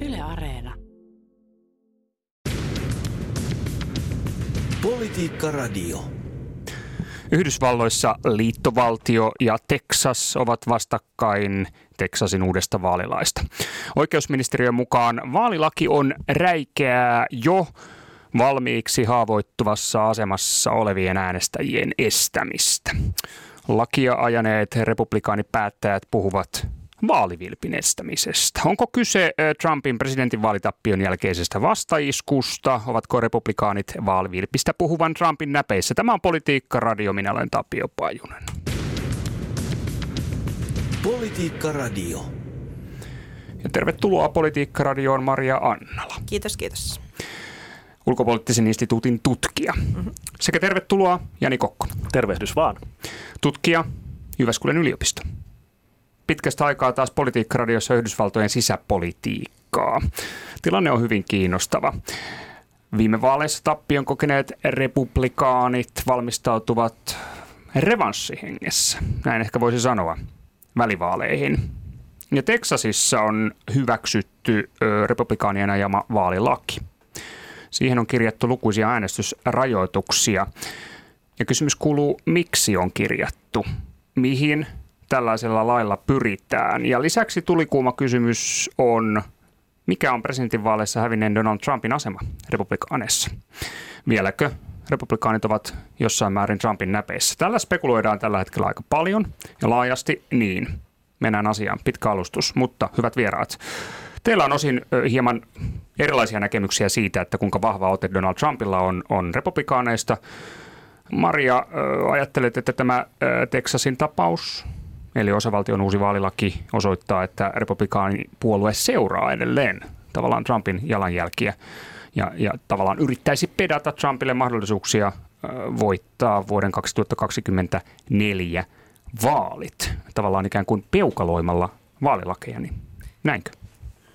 Yle Areena. Politiikka Radio. Yhdysvalloissa liittovaltio ja Texas ovat vastakkain Texasin uudesta vaalilaista. Oikeusministeriön mukaan vaalilaki on räikeää jo valmiiksi haavoittuvassa asemassa olevien äänestäjien estämistä. Lakia ajaneet republikaanipäättäjät puhuvat vaalivilpin estämisestä. Onko kyse Trumpin presidentinvaalitappion jälkeisestä vastaiskusta? Ovatko republikaanit vaalivilpistä puhuvan Trumpin näpeissä? Tämä on Politiikka Radio, minä olen Tapio Pajunen. Politiikka Radio. Ja tervetuloa Politiikka Radioon Maria Annala. Kiitos, kiitos. Ulkopoliittisen instituutin tutkija. Mm-hmm. Sekä tervetuloa Jani Kokkonen. Tervehdys vaan. Tutkija Jyväskylän yliopisto pitkästä aikaa taas Politiikka-radiossa Yhdysvaltojen sisäpolitiikkaa. Tilanne on hyvin kiinnostava. Viime vaaleissa tappion kokeneet republikaanit valmistautuvat revanssihengessä, näin ehkä voisi sanoa, välivaaleihin. Ja Teksasissa on hyväksytty republikaanien ajama vaalilaki. Siihen on kirjattu lukuisia äänestysrajoituksia. Ja kysymys kuuluu, miksi on kirjattu? Mihin tällaisella lailla pyritään. Ja lisäksi tuli kuuma kysymys on, mikä on presidentinvaaleissa hävinneen Donald Trumpin asema republikaaneissa? Vieläkö republikaanit ovat jossain määrin Trumpin näpeissä? Tällä spekuloidaan tällä hetkellä aika paljon ja laajasti niin. Mennään asiaan. Pitkä alustus, mutta hyvät vieraat. Teillä on osin hieman erilaisia näkemyksiä siitä, että kuinka vahva ote Donald Trumpilla on, on republikaaneista. Maria, ajattelet, että tämä Texasin tapaus Eli osavaltion uusi vaalilaki osoittaa, että republikaanipuolue seuraa edelleen tavallaan Trumpin jalanjälkiä ja, ja tavallaan yrittäisi pedata Trumpille mahdollisuuksia voittaa vuoden 2024 vaalit tavallaan ikään kuin peukaloimalla vaalilakeja, niin näinkö?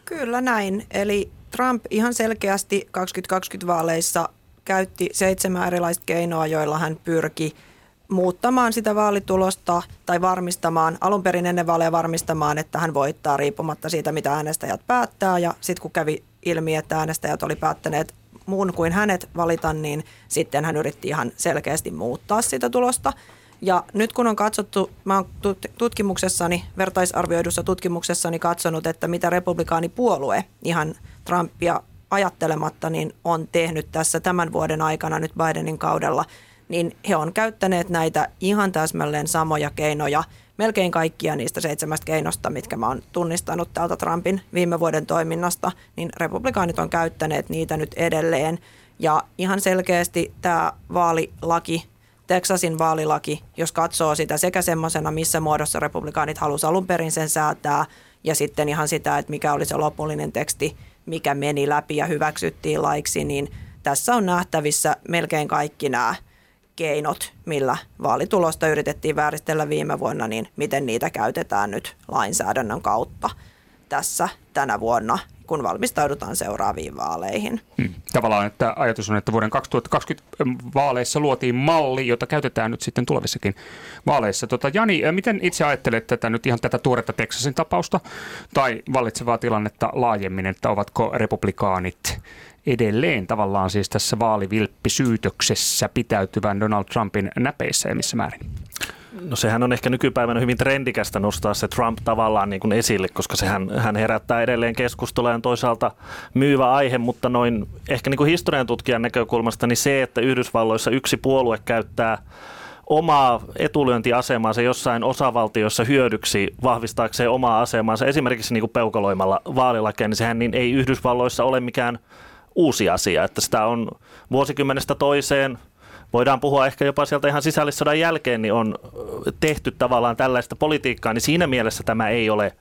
Kyllä näin. Eli Trump ihan selkeästi 2020 vaaleissa käytti seitsemän erilaista keinoa, joilla hän pyrki – muuttamaan sitä vaalitulosta tai varmistamaan, alun perin ennen vaaleja varmistamaan, että hän voittaa riippumatta siitä, mitä äänestäjät päättää. Ja sitten kun kävi ilmi, että äänestäjät oli päättäneet muun kuin hänet valita, niin sitten hän yritti ihan selkeästi muuttaa sitä tulosta. Ja nyt kun on katsottu, mä oon tutkimuksessani, vertaisarvioidussa tutkimuksessani katsonut, että mitä republikaanipuolue ihan Trumpia ajattelematta niin on tehnyt tässä tämän vuoden aikana nyt Bidenin kaudella – niin he on käyttäneet näitä ihan täsmälleen samoja keinoja, melkein kaikkia niistä seitsemästä keinosta, mitkä mä oon tunnistanut täältä Trumpin viime vuoden toiminnasta, niin republikaanit on käyttäneet niitä nyt edelleen. Ja ihan selkeästi tämä vaalilaki, Texasin vaalilaki, jos katsoo sitä sekä semmoisena, missä muodossa republikaanit halusivat alun perin sen säätää, ja sitten ihan sitä, että mikä oli se lopullinen teksti, mikä meni läpi ja hyväksyttiin laiksi, niin tässä on nähtävissä melkein kaikki nämä keinot, millä vaalitulosta yritettiin vääristellä viime vuonna, niin miten niitä käytetään nyt lainsäädännön kautta tässä tänä vuonna, kun valmistaudutaan seuraaviin vaaleihin. Hmm. Tavallaan, että ajatus on, että vuoden 2020 vaaleissa luotiin malli, jota käytetään nyt sitten tulevissakin vaaleissa. Tota, Jani, miten itse ajattelet tätä nyt ihan tätä tuoretta Texasin tapausta tai vallitsevaa tilannetta laajemmin, että ovatko republikaanit edelleen tavallaan siis tässä vaalivilppisyytöksessä pitäytyvän Donald Trumpin näpeissä ja missä määrin? No sehän on ehkä nykypäivänä hyvin trendikästä nostaa se Trump tavallaan niin kuin esille, koska sehän hän herättää edelleen keskustelua ja toisaalta myyvä aihe, mutta noin ehkä niin kuin historian tutkijan näkökulmasta niin se, että Yhdysvalloissa yksi puolue käyttää omaa etulyöntiasemaansa jossain osavaltiossa hyödyksi vahvistaakseen omaa asemaansa, esimerkiksi niin kuin peukaloimalla vaalilakeja, niin sehän niin ei Yhdysvalloissa ole mikään uusi asia, että sitä on vuosikymmenestä toiseen voidaan puhua ehkä jopa sieltä ihan sisällissodan jälkeen, niin on tehty tavallaan tällaista politiikkaa, niin siinä mielessä tämä ei ole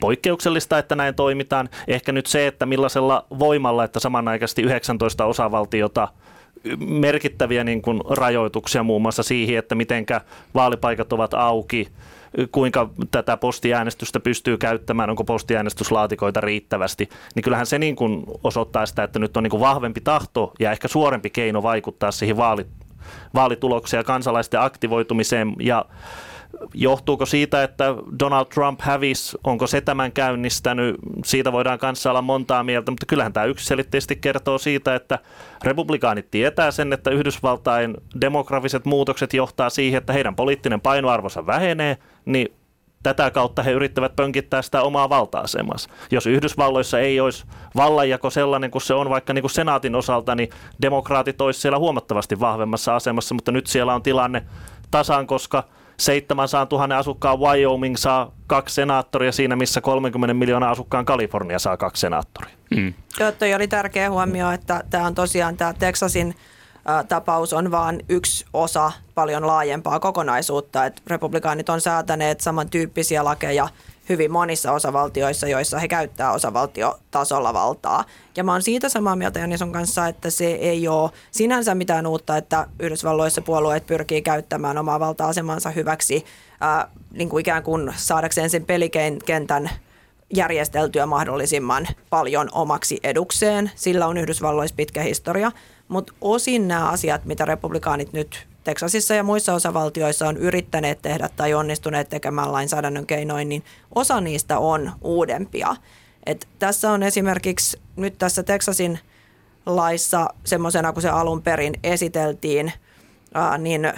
poikkeuksellista, että näin toimitaan. Ehkä nyt se, että millaisella voimalla, että samanaikaisesti 19 osavaltiota merkittäviä niin kuin rajoituksia muun muassa siihen, että mitenkä vaalipaikat ovat auki, kuinka tätä postiäänestystä pystyy käyttämään, onko postiäänestyslaatikoita riittävästi, niin kyllähän se niin kuin osoittaa sitä, että nyt on niin kuin vahvempi tahto ja ehkä suorempi keino vaikuttaa siihen vaali, vaalitulokseen ja kansalaisten aktivoitumiseen ja Johtuuko siitä, että Donald Trump hävisi, onko se tämän käynnistänyt, siitä voidaan kanssa olla montaa mieltä, mutta kyllähän tämä yksiselitteisesti kertoo siitä, että republikaanit tietää sen, että Yhdysvaltain demografiset muutokset johtaa siihen, että heidän poliittinen painoarvonsa vähenee, niin tätä kautta he yrittävät pönkittää sitä omaa valta-asemansa. Jos Yhdysvalloissa ei olisi vallanjako sellainen kuin se on vaikka niin kuin senaatin osalta, niin demokraatit olisivat siellä huomattavasti vahvemmassa asemassa, mutta nyt siellä on tilanne tasan, koska 700 000 asukkaan Wyoming saa kaksi senaattoria siinä, missä 30 miljoonaa asukkaan Kalifornia saa kaksi senaattoria. Mm. Joo, toi oli tärkeä huomio, että tämä on tosiaan tämä Texasin tapaus on vain yksi osa paljon laajempaa kokonaisuutta. että republikaanit on säätäneet samantyyppisiä lakeja hyvin monissa osavaltioissa, joissa he käyttää osavaltiotasolla valtaa. Ja mä oon siitä samaa mieltä Jani sun kanssa, että se ei ole sinänsä mitään uutta, että Yhdysvalloissa puolueet pyrkii käyttämään omaa valta-asemansa hyväksi ää, niin kuin ikään kuin saadakseen sen pelikentän järjesteltyä mahdollisimman paljon omaksi edukseen. Sillä on Yhdysvalloissa pitkä historia. Mutta osin nämä asiat, mitä republikaanit nyt Teksasissa ja muissa osavaltioissa on yrittäneet tehdä tai onnistuneet tekemään lainsäädännön keinoin, niin osa niistä on uudempia. Et tässä on esimerkiksi nyt tässä Teksasin laissa semmoisena, kun se alun perin esiteltiin, niin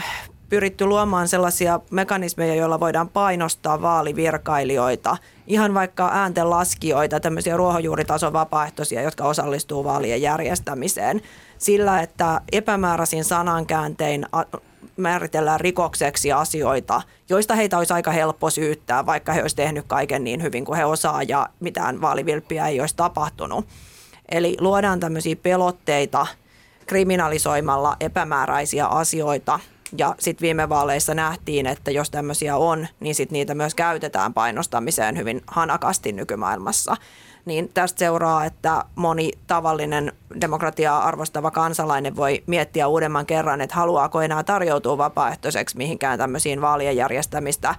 pyritty luomaan sellaisia mekanismeja, joilla voidaan painostaa vaalivirkailijoita, ihan vaikka ääntenlaskijoita, tämmöisiä ruohonjuuritason vapaaehtoisia, jotka osallistuu vaalien järjestämiseen, sillä että epämääräisin sanankääntein määritellään rikokseksi asioita, joista heitä olisi aika helppo syyttää, vaikka he olisivat tehnyt kaiken niin hyvin kuin he osaa ja mitään vaalivilppiä ei olisi tapahtunut. Eli luodaan tämmöisiä pelotteita kriminalisoimalla epämääräisiä asioita – ja sitten viime vaaleissa nähtiin, että jos tämmöisiä on, niin sitten niitä myös käytetään painostamiseen hyvin hanakasti nykymaailmassa niin tästä seuraa, että moni tavallinen demokratiaa arvostava kansalainen voi miettiä uudemman kerran, että haluaako enää tarjoutua vapaaehtoiseksi mihinkään tämmöisiin vaalien järjestämistä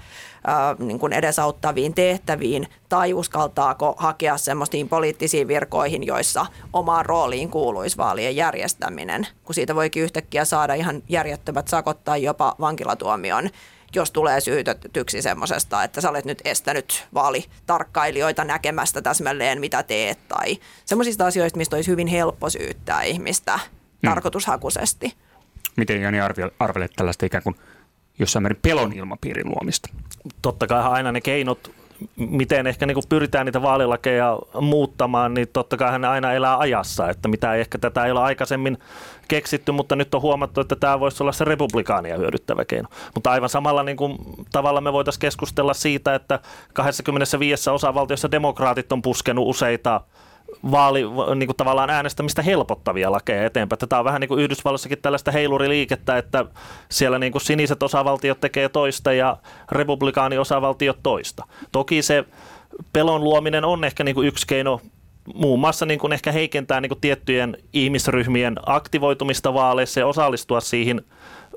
ää, niin kuin edesauttaviin tehtäviin, tai uskaltaako hakea semmoisiin poliittisiin virkoihin, joissa omaan rooliin kuuluisi vaalien järjestäminen, kun siitä voikin yhtäkkiä saada ihan järjettömät sakot tai jopa vankilatuomion jos tulee syytetyksi semmoisesta, että sä olet nyt estänyt vaalitarkkailijoita näkemästä täsmälleen mitä teet tai semmoisista asioista, mistä olisi hyvin helppo syyttää ihmistä hmm. tarkoitushakuisesti. Miten Jani arvelet tällaista ikään kuin jossain määrin pelon ilmapiirin luomista? Totta kai aina ne keinot miten ehkä niin kuin pyritään niitä vaalilakeja muuttamaan, niin totta kai hän aina elää ajassa, että mitä ehkä tätä ei ole aikaisemmin keksitty, mutta nyt on huomattu, että tämä voisi olla se republikaania hyödyttävä keino. Mutta aivan samalla niin kuin, tavalla me voitaisiin keskustella siitä, että 25 osavaltiossa demokraatit on puskenut useita vaali, niin kuin tavallaan äänestämistä helpottavia lakeja eteenpäin. Tämä on vähän niin kuin Yhdysvalloissakin tällaista heiluriliikettä, että siellä niin kuin siniset osavaltiot tekee toista ja republikaaniosavaltiot toista. Toki se pelon luominen on ehkä niin kuin yksi keino muun muassa niin kuin ehkä heikentää niin kuin tiettyjen ihmisryhmien aktivoitumista vaaleissa ja osallistua siihen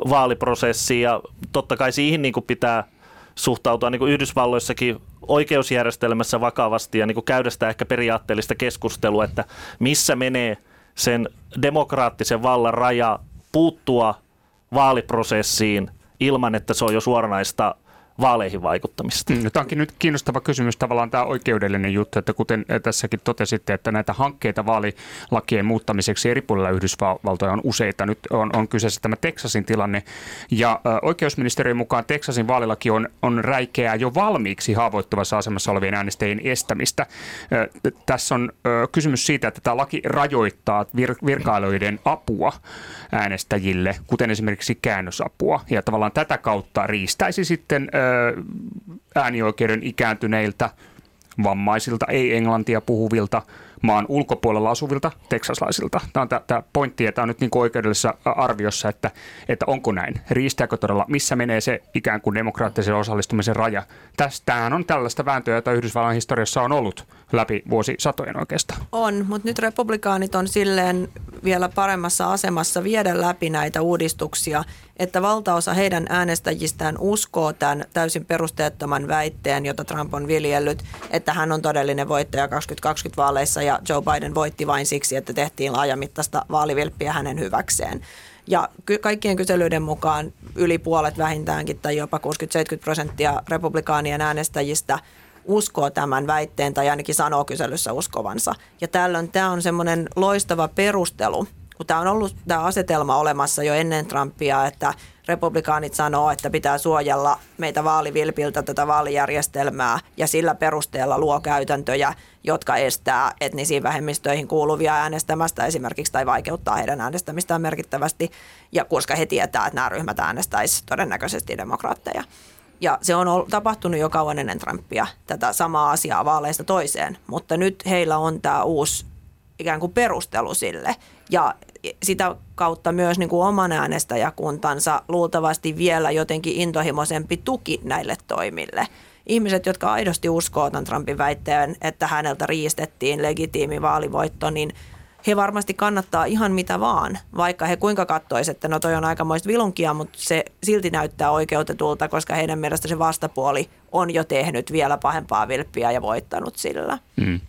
vaaliprosessiin ja totta kai siihen niin kuin pitää suhtautua niin kuin Yhdysvalloissakin oikeusjärjestelmässä vakavasti ja niin kuin käydä sitä ehkä periaatteellista keskustelua, että missä menee sen demokraattisen vallan raja puuttua vaaliprosessiin ilman, että se on jo suoranaista vaaleihin vaikuttamista. Mm, tämä onkin nyt kiinnostava kysymys tavallaan tämä oikeudellinen juttu, että kuten tässäkin totesitte, että näitä hankkeita vaalilakien muuttamiseksi eri puolilla Yhdysvaltoja on useita. Nyt on, on kyseessä tämä Teksasin tilanne ja oikeusministeriön mukaan Teksasin vaalilaki on, on räikeää jo valmiiksi haavoittuvassa asemassa olevien äänestäjien estämistä. Tässä on kysymys siitä, että tämä laki rajoittaa vir, virkailijoiden apua äänestäjille, kuten esimerkiksi käännösapua ja tavallaan tätä kautta riistäisi sitten äänioikeuden ikääntyneiltä, vammaisilta, ei englantia puhuvilta, maan ulkopuolella asuvilta teksaslaisilta. Tämä on tämä pointti, että on nyt niin oikeudellisessa arviossa, että, että onko näin. Riistääkö todella, missä menee se ikään kuin demokraattisen osallistumisen raja. Tästähän on tällaista vääntöä, jota Yhdysvallan historiassa on ollut läpi vuosisatojen oikeastaan. On, mutta nyt republikaanit on silleen vielä paremmassa asemassa viedä läpi näitä uudistuksia, että valtaosa heidän äänestäjistään uskoo tämän täysin perusteettoman väitteen, jota Trump on viljellyt, että hän on todellinen voittaja 2020 vaaleissa ja Joe Biden voitti vain siksi, että tehtiin laajamittaista vaalivilppiä hänen hyväkseen. Ja kaikkien kyselyiden mukaan yli puolet vähintäänkin tai jopa 60-70 prosenttia republikaanien äänestäjistä uskoo tämän väitteen tai ainakin sanoo kyselyssä uskovansa. Ja tällöin tämä on semmoinen loistava perustelu, kun tämä on ollut tämä asetelma olemassa jo ennen Trumpia, että republikaanit sanoo, että pitää suojella meitä vaalivilpiltä tätä vaalijärjestelmää ja sillä perusteella luo käytäntöjä, jotka estää etnisiin vähemmistöihin kuuluvia äänestämästä esimerkiksi tai vaikeuttaa heidän äänestämistään merkittävästi, ja koska he tietää, että nämä ryhmät äänestäisivät todennäköisesti demokraatteja. Ja se on tapahtunut jo kauan ennen Trumpia, tätä samaa asiaa vaaleista toiseen, mutta nyt heillä on tämä uusi ikään kuin perustelu sille. Ja sitä kautta myös niin kuin oman äänestäjäkuntansa luultavasti vielä jotenkin intohimoisempi tuki näille toimille. Ihmiset, jotka aidosti uskoo tämän Trumpin väitteen, että häneltä riistettiin legitiimi vaalivoitto, niin he varmasti kannattaa ihan mitä vaan, vaikka he kuinka katsoisivat, että no toi on aikamoista vilunkia, mutta se silti näyttää oikeutetulta, koska heidän mielestä se vastapuoli on jo tehnyt vielä pahempaa vilppiä ja voittanut sillä. Mm.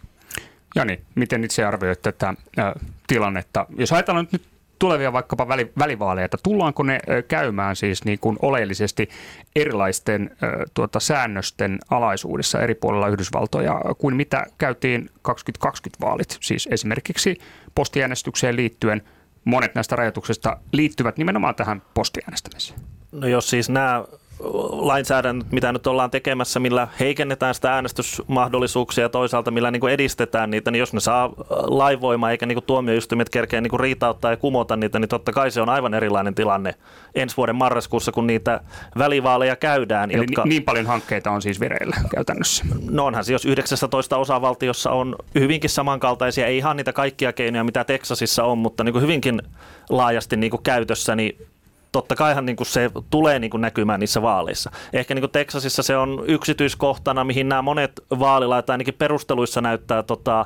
Jani, miten itse arvioit tätä äh, tilannetta? Jos ajatellaan nyt tulevia vaikkapa väli, välivaaleja, tullaanko ne käymään siis niin kuin oleellisesti erilaisten tuota, säännösten alaisuudessa eri puolilla Yhdysvaltoja kuin mitä käytiin 2020 vaalit, siis esimerkiksi postiäänestykseen liittyen monet näistä rajoituksista liittyvät nimenomaan tähän postiäänestämiseen. No jos siis nämä lainsäädännöt, mitä nyt ollaan tekemässä, millä heikennetään sitä äänestysmahdollisuuksia ja toisaalta millä niin kuin edistetään niitä, niin jos ne saa laivoimaa eikä niin kuin tuomioistuimet kerkeä niin kuin riitauttaa ja kumota niitä, niin totta kai se on aivan erilainen tilanne ensi vuoden marraskuussa, kun niitä välivaaleja käydään. Eli jotka... niin paljon hankkeita on siis vireillä käytännössä? No onhan se, jos 19 osavaltiossa on hyvinkin samankaltaisia, ei ihan niitä kaikkia keinoja, mitä Teksasissa on, mutta niin kuin hyvinkin laajasti niin kuin käytössä, niin totta kaihan niin kuin se tulee niin kuin näkymään niissä vaaleissa. Ehkä niin kuin Texasissa se on yksityiskohtana, mihin nämä monet vaalilait ainakin perusteluissa näyttää tota,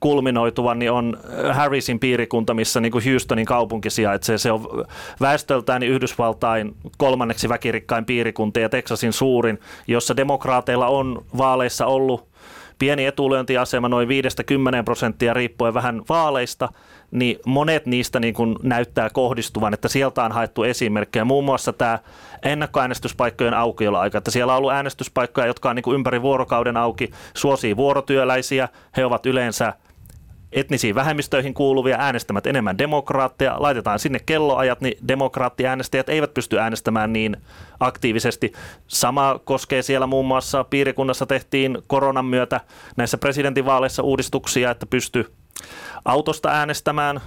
kulminoituvan, niin on Harrisin piirikunta, missä niin kuin Houstonin kaupunki sijaitsee. Se on väestöltään niin Yhdysvaltain kolmanneksi väkirikkain piirikunta ja Texasin suurin, jossa demokraateilla on vaaleissa ollut pieni etulyöntiasema noin 5-10 prosenttia riippuen vähän vaaleista, niin monet niistä niin kuin näyttää kohdistuvan, että sieltä on haettu esimerkkejä. Muun muassa tämä ennakkoäänestyspaikkojen aukioloaika, että siellä on ollut äänestyspaikkoja, jotka on niin kuin ympäri vuorokauden auki, suosii vuorotyöläisiä, he ovat yleensä etnisiin vähemmistöihin kuuluvia äänestämät enemmän demokraatteja, laitetaan sinne kelloajat, niin demokraattiäänestäjät eivät pysty äänestämään niin aktiivisesti. Sama koskee siellä muun muassa piirikunnassa tehtiin koronan myötä näissä presidentinvaaleissa uudistuksia, että pysty autosta äänestämään,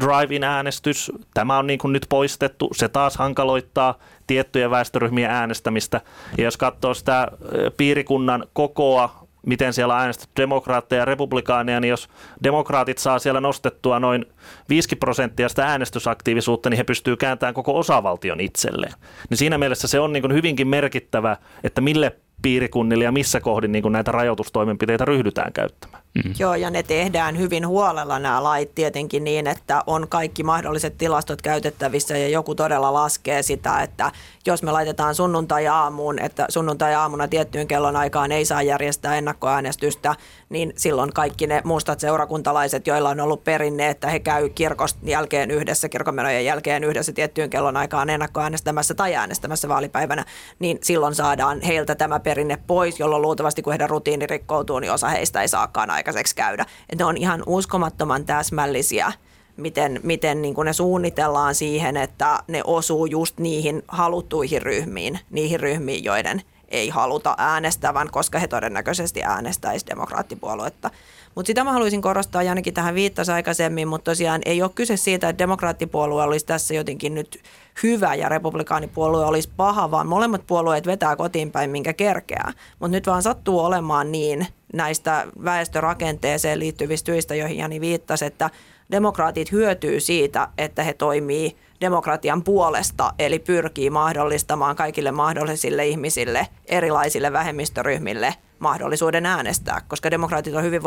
drive-in äänestys, tämä on niin kuin nyt poistettu, se taas hankaloittaa tiettyjen väestöryhmien äänestämistä. Ja jos katsoo sitä piirikunnan kokoa, miten siellä on äänestetty demokraatteja ja republikaaneja, niin jos demokraatit saa siellä nostettua noin 5 prosenttia sitä äänestysaktiivisuutta, niin he pystyvät kääntämään koko osavaltion itselleen. Niin siinä mielessä se on niin kuin hyvinkin merkittävä, että mille piirikunnille ja missä kohdin niin kuin näitä rajoitustoimenpiteitä ryhdytään käyttämään. Mm. Joo, ja ne tehdään hyvin huolella nämä lait tietenkin niin, että on kaikki mahdolliset tilastot käytettävissä ja joku todella laskee sitä, että jos me laitetaan sunnuntai-aamuun, että sunnuntai-aamuna tiettyyn kellon aikaan ei saa järjestää ennakkoäänestystä, niin silloin kaikki ne mustat seurakuntalaiset, joilla on ollut perinne, että he käy kirkosta jälkeen yhdessä, kirkonmenojen jälkeen yhdessä tiettyyn kellon aikaan ennakkoäänestämässä tai äänestämässä vaalipäivänä, niin silloin saadaan heiltä tämä perinne pois, jolloin luultavasti kun heidän rutiini rikkoutuu, niin osa heistä ei saakaan aikaiseksi käydä. Et ne on ihan uskomattoman täsmällisiä miten, miten niin kuin ne suunnitellaan siihen, että ne osuu just niihin haluttuihin ryhmiin, niihin ryhmiin, joiden ei haluta äänestävän, koska he todennäköisesti äänestäisivät demokraattipuoluetta. Mutta sitä mä haluaisin korostaa, ja ainakin tähän viittasi aikaisemmin, mutta tosiaan ei ole kyse siitä, että demokraattipuolue olisi tässä jotenkin nyt hyvä ja republikaanipuolue olisi paha, vaan molemmat puolueet vetää kotiin päin, minkä kerkeää. Mutta nyt vaan sattuu olemaan niin näistä väestörakenteeseen liittyvistä syistä, joihin Jani viittasi, että demokraatit hyötyy siitä, että he toimii demokratian puolesta, eli pyrkii mahdollistamaan kaikille mahdollisille ihmisille, erilaisille vähemmistöryhmille mahdollisuuden äänestää, koska demokraatit on hyvin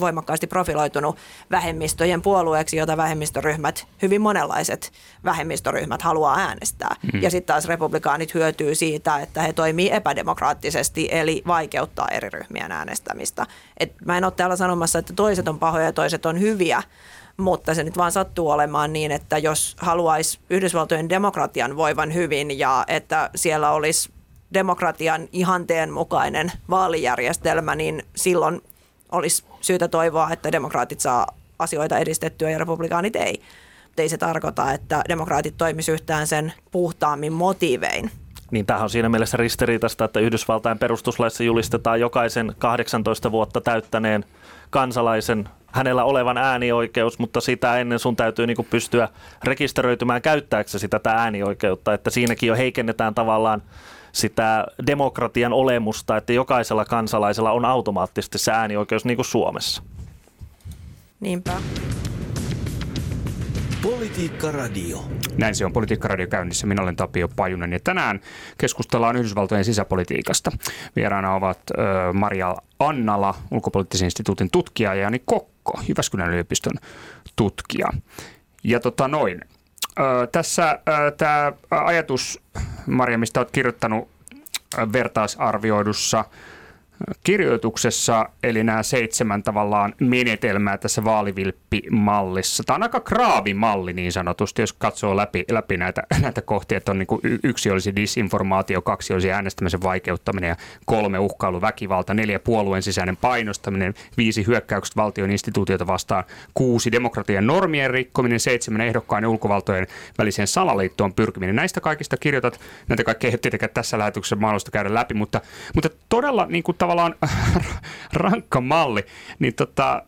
voimakkaasti profiloitunut vähemmistöjen puolueeksi, jota vähemmistöryhmät, hyvin monenlaiset vähemmistöryhmät haluaa äänestää. Mm. Ja sitten taas republikaanit hyötyy siitä, että he toimii epädemokraattisesti, eli vaikeuttaa eri ryhmien äänestämistä. Et mä en ole täällä sanomassa, että toiset on pahoja ja toiset on hyviä, mutta se nyt vaan sattuu olemaan niin, että jos haluaisi Yhdysvaltojen demokratian voivan hyvin ja että siellä olisi demokratian ihanteen mukainen vaalijärjestelmä, niin silloin olisi syytä toivoa, että demokraatit saa asioita edistettyä ja republikaanit ei. Mutta ei se tarkoita, että demokraatit toimisivat yhtään sen puhtaammin motiivein. Niin tämähän on siinä mielessä ristiriitasta, että Yhdysvaltain perustuslaissa julistetaan jokaisen 18 vuotta täyttäneen kansalaisen hänellä olevan äänioikeus, mutta sitä ennen sun täytyy niin pystyä rekisteröitymään käyttääksesi tätä äänioikeutta, että siinäkin jo heikennetään tavallaan sitä demokratian olemusta, että jokaisella kansalaisella on automaattisesti se äänioikeus niin kuin Suomessa. Niinpä. Politiikka Radio. Näin se on Politiikka Radio käynnissä. Minä olen Tapio Pajunen ja tänään keskustellaan Yhdysvaltojen sisäpolitiikasta. Vieraana ovat ö, Maria Annala, ulkopoliittisen instituutin tutkija ja Jani Kokko, Jyväskylän yliopiston tutkija. Ja tota noin, ö, tässä tämä ajatus, Maria, mistä olet kirjoittanut vertaisarvioidussa – kirjoituksessa, eli nämä seitsemän tavallaan menetelmää tässä vaalivilppimallissa. Tämä on aika kraavimalli niin sanotusti, jos katsoo läpi, läpi näitä, näitä kohtia, että on niin kuin yksi olisi disinformaatio, kaksi olisi äänestämisen vaikeuttaminen ja kolme uhkailu väkivalta, neljä puolueen sisäinen painostaminen, viisi hyökkäykset valtion instituutioita vastaan, kuusi demokratian normien rikkominen, seitsemän ehdokkaan ja ulkovaltojen väliseen salaliittoon pyrkiminen. Näistä kaikista kirjoitat, näitä kaikkea ei tietenkään tässä lähetyksessä mahdollista käydä läpi, mutta, mutta todella niin kuin tavallaan rankka malli, niin tota,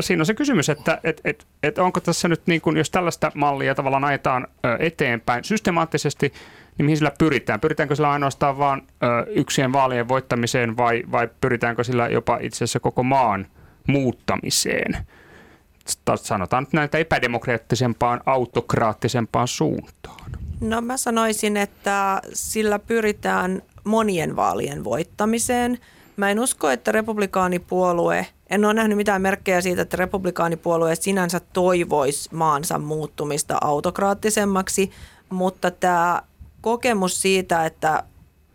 siinä on se kysymys, että et, et, et onko tässä nyt, niin kun, jos tällaista mallia tavallaan ajetaan eteenpäin systemaattisesti, niin mihin sillä pyritään? Pyritäänkö sillä ainoastaan vain yksien vaalien voittamiseen vai, vai pyritäänkö sillä jopa itse asiassa koko maan muuttamiseen? Sanotaan nyt näitä epädemokraattisempaan, autokraattisempaan suuntaan. No mä sanoisin, että sillä pyritään monien vaalien voittamiseen – Mä en usko, että republikaanipuolue, en ole nähnyt mitään merkkejä siitä, että republikaanipuolue sinänsä toivoisi maansa muuttumista autokraattisemmaksi, mutta tämä kokemus siitä, että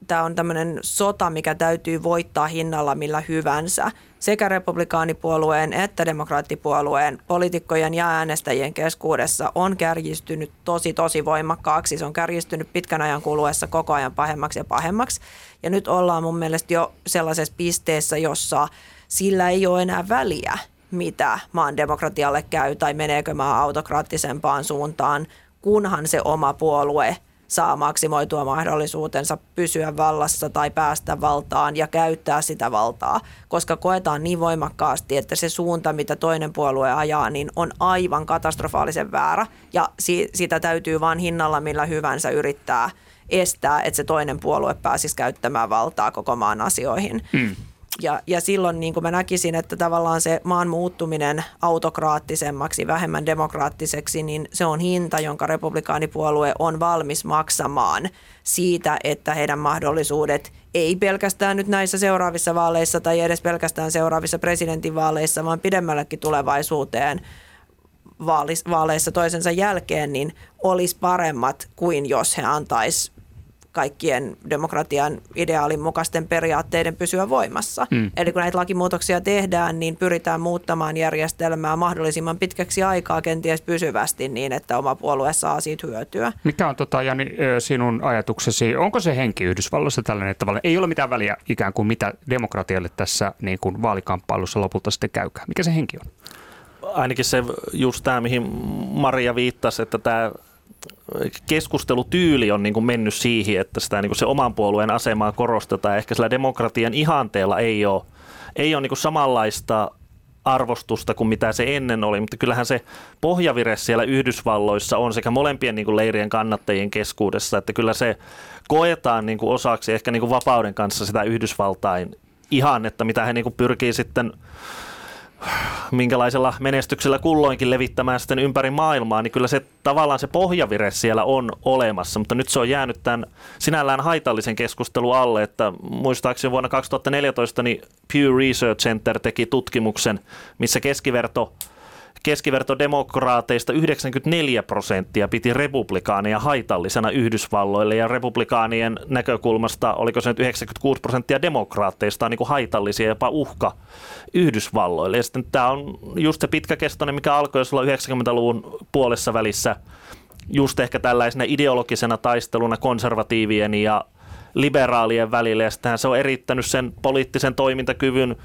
tämä on tämmöinen sota, mikä täytyy voittaa hinnalla millä hyvänsä, sekä republikaanipuolueen että demokraattipuolueen poliitikkojen ja äänestäjien keskuudessa on kärjistynyt tosi tosi voimakkaaksi. Se on kärjistynyt pitkän ajan kuluessa koko ajan pahemmaksi ja pahemmaksi. Ja nyt ollaan mun mielestä jo sellaisessa pisteessä, jossa sillä ei ole enää väliä, mitä maan demokratialle käy tai meneekö maa autokraattisempaan suuntaan, kunhan se oma puolue saa maksimoitua mahdollisuutensa pysyä vallassa tai päästä valtaan ja käyttää sitä valtaa, koska koetaan niin voimakkaasti, että se suunta, mitä toinen puolue ajaa, niin on aivan katastrofaalisen väärä ja si- sitä täytyy vain hinnalla millä hyvänsä yrittää – estää, että se toinen puolue pääsisi käyttämään valtaa koko maan asioihin. Hmm. Ja, ja silloin niin kuin mä näkisin, että tavallaan se maan muuttuminen autokraattisemmaksi, vähemmän demokraattiseksi, niin se on hinta, jonka republikaanipuolue on valmis maksamaan siitä, että heidän mahdollisuudet ei pelkästään nyt näissä seuraavissa vaaleissa tai edes pelkästään seuraavissa presidentinvaaleissa, vaan pidemmällekin tulevaisuuteen vaaleissa toisensa jälkeen, niin olisi paremmat kuin jos he antaisi kaikkien demokratian ideaalin mukaisten periaatteiden pysyä voimassa. Mm. Eli kun näitä lakimuutoksia tehdään, niin pyritään muuttamaan järjestelmää mahdollisimman pitkäksi aikaa kenties pysyvästi niin, että oma puolue saa siitä hyötyä. Mikä on tota, Jani, sinun ajatuksesi? Onko se henki Yhdysvalloissa tällainen, että ei ole mitään väliä ikään kuin mitä demokratialle tässä niin kuin vaalikamppailussa lopulta sitten käykään? Mikä se henki on? Ainakin se just tämä, mihin Maria viittasi, että tämä keskustelutyyli on niin kuin mennyt siihen, että sitä niin kuin se oman puolueen asemaa korostetaan. Ehkä sillä demokratian ihanteella ei ole, ei ole niin kuin samanlaista arvostusta kuin mitä se ennen oli, mutta kyllähän se pohjavire siellä Yhdysvalloissa on sekä molempien niin kuin leirien kannattajien keskuudessa, että kyllä se koetaan niin kuin osaksi ehkä niin kuin vapauden kanssa sitä Yhdysvaltain ihannetta, mitä he niin kuin pyrkii sitten minkälaisella menestyksellä kulloinkin levittämään sitten ympäri maailmaa, niin kyllä se tavallaan se pohjavire siellä on olemassa, mutta nyt se on jäänyt tämän sinällään haitallisen keskustelun alle, että muistaakseni vuonna 2014 niin Pew Research Center teki tutkimuksen, missä keskiverto keskivertodemokraateista 94 prosenttia piti republikaaneja haitallisena Yhdysvalloille ja republikaanien näkökulmasta, oliko se nyt 96 prosenttia demokraatteista niin kuin haitallisia jopa uhka Yhdysvalloille. Ja sitten tämä on just se pitkäkestoinen, mikä alkoi olla 90-luvun puolessa välissä just ehkä tällaisena ideologisena taisteluna konservatiivien ja liberaalien välillä ja se on erittänyt sen poliittisen toimintakyvyn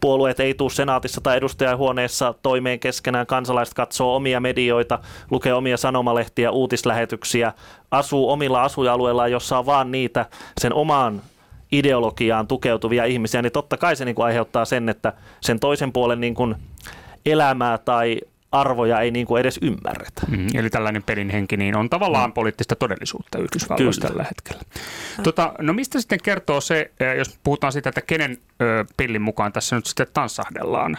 puolueet ei tule senaatissa tai edustajahuoneessa toimeen keskenään, kansalaiset katsoo omia medioita, lukee omia sanomalehtiä, uutislähetyksiä, asuu omilla asuinalueillaan, jossa on vaan niitä sen omaan ideologiaan tukeutuvia ihmisiä, niin totta kai se niin kuin aiheuttaa sen, että sen toisen puolen niin kuin elämää tai arvoja ei niin kuin edes ymmärretä. Mm, eli tällainen pelin henki niin on tavallaan mm. poliittista todellisuutta Yhdysvalloissa Kyllä. tällä hetkellä. Tota, no mistä sitten kertoo se, jos puhutaan siitä, että kenen ö, pillin mukaan tässä nyt sitten tanssahdellaan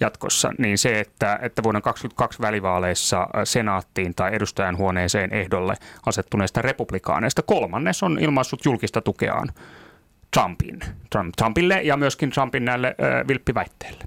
jatkossa, niin se, että, että vuoden 2022 välivaaleissa senaattiin tai edustajanhuoneeseen ehdolle asettuneista republikaaneista kolmannes on ilmaissut julkista tukeaan Trumpin, Trump, Trumpille ja myöskin Trumpin näille ö, vilppiväitteille.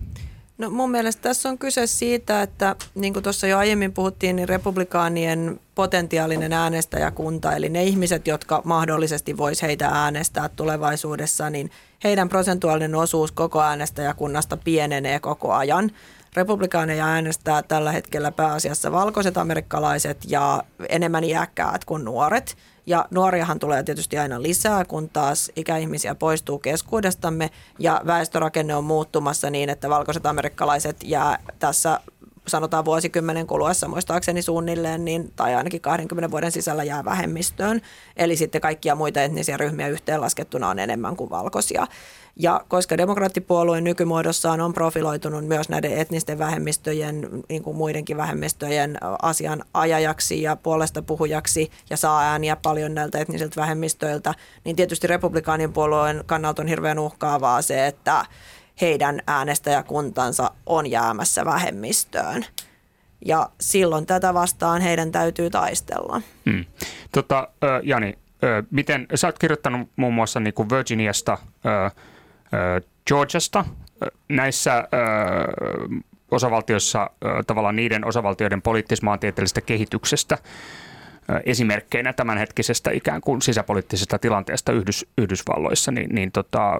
No mun mielestä tässä on kyse siitä, että niin kuin tuossa jo aiemmin puhuttiin, niin republikaanien potentiaalinen äänestäjäkunta, eli ne ihmiset, jotka mahdollisesti vois heitä äänestää tulevaisuudessa, niin heidän prosentuaalinen osuus koko äänestäjäkunnasta pienenee koko ajan. Republikaaneja äänestää tällä hetkellä pääasiassa valkoiset amerikkalaiset ja enemmän iäkkäät kuin nuoret. Ja nuoriahan tulee tietysti aina lisää, kun taas ikäihmisiä poistuu keskuudestamme ja väestörakenne on muuttumassa niin, että valkoiset amerikkalaiset jää tässä sanotaan vuosikymmenen kuluessa muistaakseni suunnilleen, niin, tai ainakin 20 vuoden sisällä jää vähemmistöön. Eli sitten kaikkia muita etnisiä ryhmiä yhteenlaskettuna on enemmän kuin valkoisia. Ja koska demokraattipuolue nykymuodossaan on profiloitunut myös näiden etnisten vähemmistöjen, niin kuin muidenkin vähemmistöjen asian ajajaksi ja puolesta puhujaksi ja saa ääniä paljon näiltä etnisiltä vähemmistöiltä, niin tietysti republikaanin puolueen kannalta on hirveän uhkaavaa se, että heidän äänestäjäkuntansa on jäämässä vähemmistöön. Ja silloin tätä vastaan heidän täytyy taistella. Hmm. Tota, Jani, miten, sä oot kirjoittanut muun muassa niin kuin Virginiasta, Georgiasta, näissä osavaltioissa tavallaan niiden osavaltioiden poliittis-maantieteellisestä kehityksestä esimerkkeinä tämänhetkisestä ikään kuin sisäpoliittisesta tilanteesta Yhdys, Yhdysvalloissa, niin, niin tota,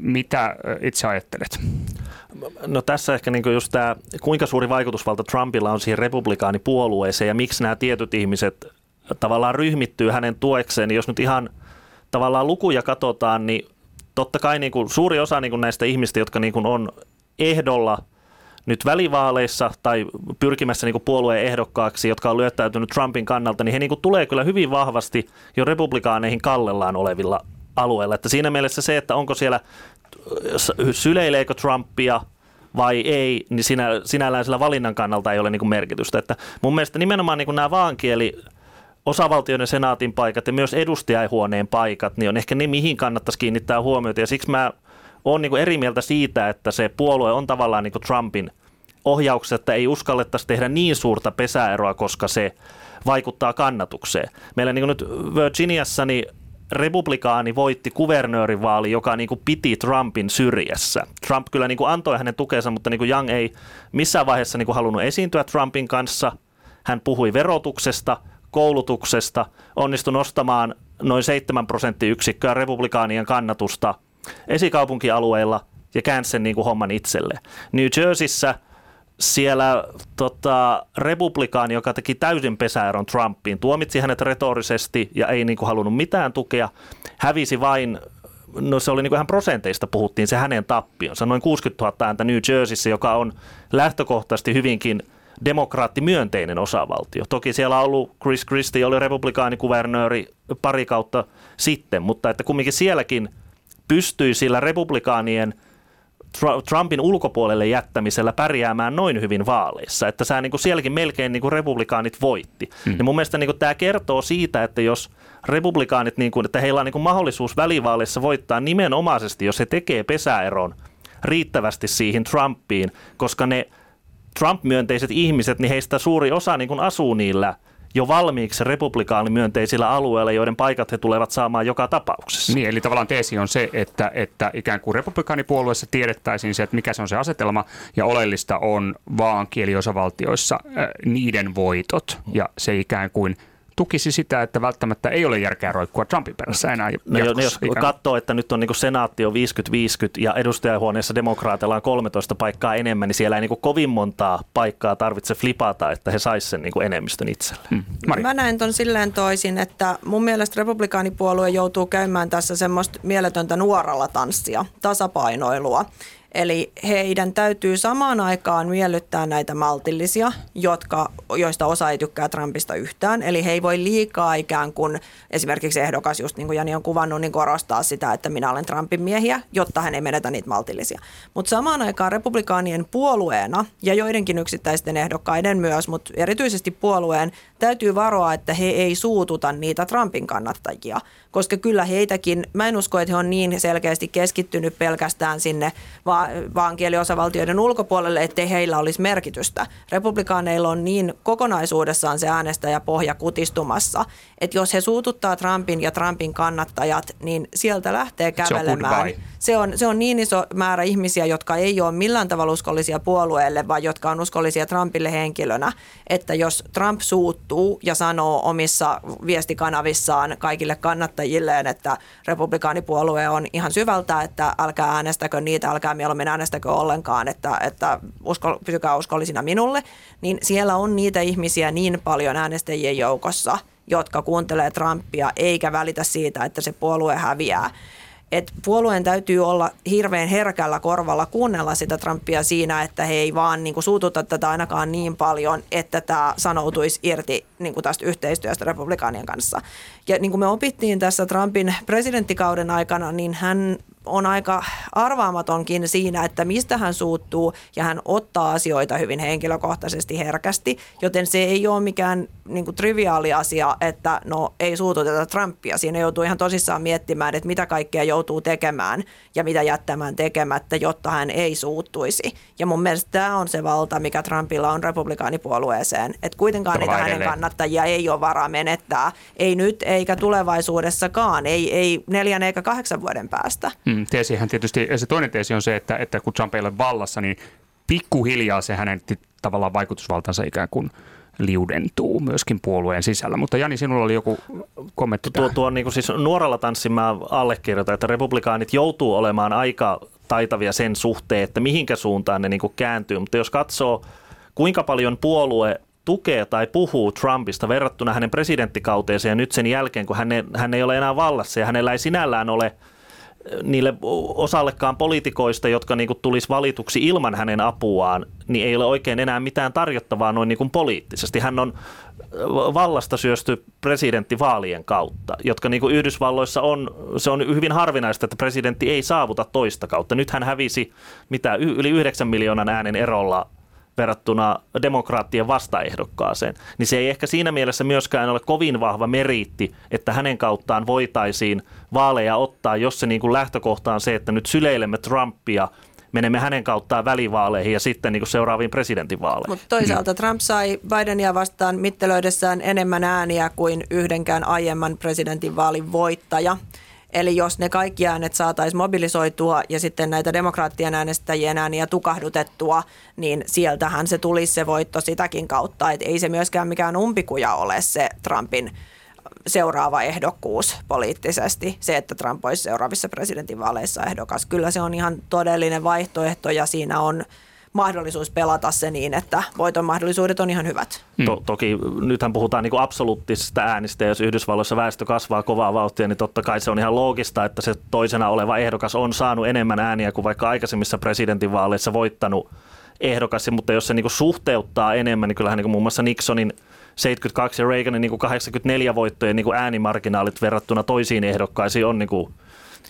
mitä itse ajattelet? No tässä ehkä niin just tämä, kuinka suuri vaikutusvalta Trumpilla on siihen republikaanipuolueeseen ja miksi nämä tietyt ihmiset tavallaan ryhmittyy hänen tuekseen, niin jos nyt ihan tavallaan lukuja katsotaan, niin totta kai niin kuin suuri osa niin kuin näistä ihmistä, jotka niin kuin on ehdolla – nyt välivaaleissa tai pyrkimässä niin puolueen ehdokkaaksi, jotka on lyöttäytynyt Trumpin kannalta, niin he niin tulee kyllä hyvin vahvasti jo republikaaneihin kallellaan olevilla alueilla. Että siinä mielessä se, että onko siellä, syleileekö Trumpia vai ei, niin sinä, sinällään sillä valinnan kannalta ei ole niin kuin merkitystä. Että mun mielestä nimenomaan niin kuin nämä vaankieli osavaltioiden senaatin paikat ja myös edustajahuoneen paikat, niin on ehkä ne, mihin kannattaisi kiinnittää huomiota. Ja siksi mä olen niin eri mieltä siitä, että se puolue on tavallaan niin Trumpin ohjauksessa, että ei uskallettaisi tehdä niin suurta pesäeroa, koska se vaikuttaa kannatukseen. Meillä niin nyt Virginiassa niin republikaani voitti kuvernöörivaali, joka niin kuin piti Trumpin syrjässä. Trump kyllä niin kuin antoi hänen tukensa, mutta niin kuin Young ei missään vaiheessa niin kuin halunnut esiintyä Trumpin kanssa. Hän puhui verotuksesta, koulutuksesta, onnistui nostamaan noin 7 prosenttiyksikköä republikaanien kannatusta esikaupunkialueilla ja käänsi sen niin kuin homman itselle. New Jerseyssä – siellä tota, republikaani, joka teki täysin pesäeron Trumpiin, tuomitsi hänet retorisesti ja ei niin kuin, halunnut mitään tukea, hävisi vain no se oli niin kuin ihan prosenteista puhuttiin, se hänen tappionsa, noin 60 000 ääntä New Jerseyssä, joka on lähtökohtaisesti hyvinkin demokraattimyönteinen osavaltio. Toki siellä on ollut Chris Christie, oli republikaanikuvernööri pari kautta sitten, mutta että kumminkin sielläkin pystyi sillä republikaanien – Trumpin ulkopuolelle jättämisellä pärjäämään noin hyvin vaaleissa, että sä niin kuin sielläkin melkein niin kuin republikaanit voitti. Hmm. Ja mun mielestä niin kuin tämä kertoo siitä, että jos republikaanit, niin kuin, että heillä on niin kuin mahdollisuus välivaaleissa voittaa nimenomaisesti, jos he tekee pesäeron riittävästi siihen Trumpiin, koska ne Trump-myönteiset ihmiset, niin heistä suuri osa niin kuin asuu niillä jo valmiiksi republikaanimyönteisillä alueilla, joiden paikat he tulevat saamaan joka tapauksessa. Niin, eli tavallaan teesi on se, että, että ikään kuin republikaanipuolueessa tiedettäisiin se, että mikä se on se asetelma, ja oleellista on vaan kieliosavaltioissa äh, niiden voitot, ja se ikään kuin tukisi sitä, että välttämättä ei ole järkeä roikkua Trumpin perässä enää. No, jatkossa, jos ikään. katsoo, että nyt on niin senaatti on 50-50 ja edustajahuoneessa demokraatilla on 13 paikkaa enemmän, niin siellä ei niin kovin montaa paikkaa tarvitse flipata, että he saisivat sen niin enemmistön itselle. Hmm. Mä näen ton silleen toisin, että mun mielestä republikaanipuolue joutuu käymään tässä semmoista mieletöntä nuoralla tanssia, tasapainoilua. Eli heidän täytyy samaan aikaan miellyttää näitä maltillisia, jotka, joista osa ei tykkää Trumpista yhtään. Eli he ei voi liikaa ikään kuin esimerkiksi ehdokas, just niin kuin Jani on kuvannut, niin korostaa sitä, että minä olen Trumpin miehiä, jotta hän ei menetä niitä maltillisia. Mutta samaan aikaan republikaanien puolueena ja joidenkin yksittäisten ehdokkaiden myös, mutta erityisesti puolueen, täytyy varoa, että he ei suututa niitä Trumpin kannattajia – koska kyllä heitäkin, mä en usko, että he on niin selkeästi keskittynyt pelkästään sinne va- vaan kieliosavaltioiden ulkopuolelle, ettei heillä olisi merkitystä. Republikaaneilla on niin kokonaisuudessaan se äänestäjäpohja kutistumassa, että jos he suututtaa Trumpin ja Trumpin kannattajat, niin sieltä lähtee kävelemään. Se on, se on niin iso määrä ihmisiä, jotka ei ole millään tavalla uskollisia puolueelle, vaan jotka on uskollisia Trumpille henkilönä, että jos Trump suuttuu ja sanoo omissa viestikanavissaan kaikille kannattajilleen, että republikaanipuolue on ihan syvältä, että älkää äänestäkö niitä, älkää mieluummin äänestäkö ollenkaan, että, että usko, pysykää uskollisina minulle, niin siellä on niitä ihmisiä niin paljon äänestäjien joukossa, jotka kuuntelee Trumpia eikä välitä siitä, että se puolue häviää että puolueen täytyy olla hirveän herkällä korvalla kuunnella sitä Trumpia siinä, että he ei vaan niin kuin, suututa tätä ainakaan niin paljon, että tämä sanoutuisi irti niin kuin tästä yhteistyöstä republikaanien kanssa. Ja niin kuin me opittiin tässä Trumpin presidenttikauden aikana, niin hän on aika arvaamatonkin siinä, että mistä hän suuttuu ja hän ottaa asioita hyvin henkilökohtaisesti herkästi, joten se ei ole mikään niin kuin triviaali asia, että no ei suututeta Trumpia. Siinä joutuu ihan tosissaan miettimään, että mitä kaikkea joutuu tekemään ja mitä jättämään tekemättä, jotta hän ei suuttuisi. Ja mun mielestä tämä on se valta, mikä Trumpilla on republikaanipuolueeseen, että kuitenkaan niitä hänen kannattajia ei ole varaa menettää. Ei nyt eikä tulevaisuudessakaan, ei, ei neljän eikä kahdeksan vuoden päästä. Teesihän tietysti, se toinen teesi on se, että, että kun Trump ei ole vallassa, niin pikkuhiljaa se hänen tavallaan vaikutusvaltansa ikään kuin – liudentuu myöskin puolueen sisällä. Mutta Jani, sinulla oli joku kommentti tuo, tuo niin kuin siis nuoralla tanssin mä allekirjoitan, että republikaanit joutuu olemaan aika taitavia sen suhteen, että mihinkä suuntaan ne niin kuin kääntyy. Mutta jos katsoo, kuinka paljon puolue tukee tai puhuu Trumpista verrattuna hänen presidenttikauteensa ja nyt sen jälkeen, kun hän ei, hän ei ole enää vallassa ja hänellä ei sinällään ole – niille osallekaan poliitikoista, jotka niin kuin tulisi valituksi ilman hänen apuaan, niin ei ole oikein enää mitään tarjottavaa noin niin kuin poliittisesti. Hän on vallasta syösty presidenttivaalien kautta, jotka niin kuin Yhdysvalloissa on, se on hyvin harvinaista, että presidentti ei saavuta toista kautta. Nyt hän hävisi mitä yli 9 miljoonan äänen erolla verrattuna demokraattien vastaehdokkaaseen, niin se ei ehkä siinä mielessä myöskään ole kovin vahva meriitti, että hänen kauttaan voitaisiin vaaleja ottaa, jos se niin kuin lähtökohta on se, että nyt syleilemme Trumpia, menemme hänen kauttaan välivaaleihin ja sitten niin kuin seuraaviin presidentinvaaleihin. Mutta toisaalta Trump sai Bidenia vastaan mittelöidessään enemmän ääniä kuin yhdenkään aiemman presidentinvaalin voittaja. Eli jos ne kaikki äänet saataisiin mobilisoitua ja sitten näitä demokraattien äänestäjien ääniä tukahdutettua, niin sieltähän se tulisi se voitto sitäkin kautta. Et ei se myöskään mikään umpikuja ole se Trumpin seuraava ehdokkuus poliittisesti, se, että Trump olisi seuraavissa presidentinvaaleissa ehdokas. Kyllä se on ihan todellinen vaihtoehto ja siinä on – mahdollisuus pelata se niin, että voiton mahdollisuudet on ihan hyvät. Hmm. To- toki nythän puhutaan niin absoluuttisista äänistä, ja jos Yhdysvalloissa väestö kasvaa kovaa vauhtia, niin totta kai se on ihan loogista, että se toisena oleva ehdokas on saanut enemmän ääniä kuin vaikka aikaisemmissa presidentinvaaleissa voittanut ehdokas, mutta jos se niin suhteuttaa enemmän, niin kyllähän niin muun muassa Nixonin 72 ja Reaganin niin 84 voittojen niin äänimarginaalit verrattuna toisiin ehdokkaisiin on niin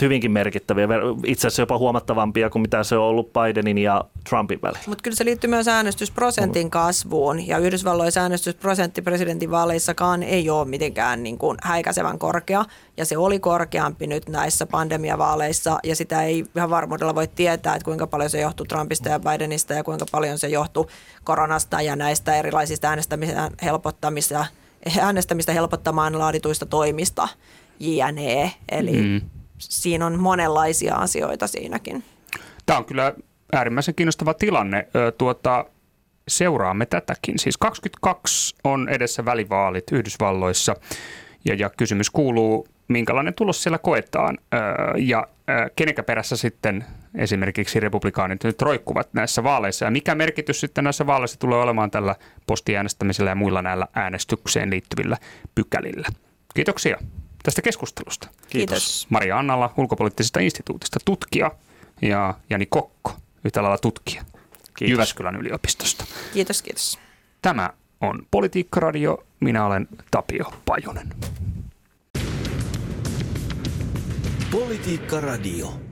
hyvinkin merkittäviä, itse asiassa jopa huomattavampia kuin mitä se on ollut Bidenin ja Trumpin välillä. Mutta kyllä se liittyy myös äänestysprosentin kasvuun ja Yhdysvalloissa äänestysprosentti presidentinvaaleissakaan ei ole mitenkään niin kuin häikäisevän korkea ja se oli korkeampi nyt näissä pandemiavaaleissa ja sitä ei ihan varmuudella voi tietää, että kuinka paljon se johtuu Trumpista ja Bidenista ja kuinka paljon se johtuu koronasta ja näistä erilaisista äänestämisen helpottamista äänestämistä helpottamaan laadituista toimista jne. Eli mm. Siinä on monenlaisia asioita siinäkin. Tämä on kyllä äärimmäisen kiinnostava tilanne. Tuota, seuraamme tätäkin. Siis 22 on edessä välivaalit Yhdysvalloissa ja, ja kysymys kuuluu, minkälainen tulos siellä koetaan ja kenenkä perässä sitten esimerkiksi republikaanit nyt roikkuvat näissä vaaleissa ja mikä merkitys sitten näissä vaaleissa tulee olemaan tällä postiäänestämisellä ja muilla näillä äänestykseen liittyvillä pykälillä. Kiitoksia tästä keskustelusta. Kiitos. Maria Annalla ulkopoliittisesta instituutista tutkija ja Jani Kokko yhtä lailla tutkija kiitos. Jyväskylän yliopistosta. Kiitos, kiitos. Tämä on Politiikkaradio. Minä olen Tapio Pajunen. Politiikkaradio.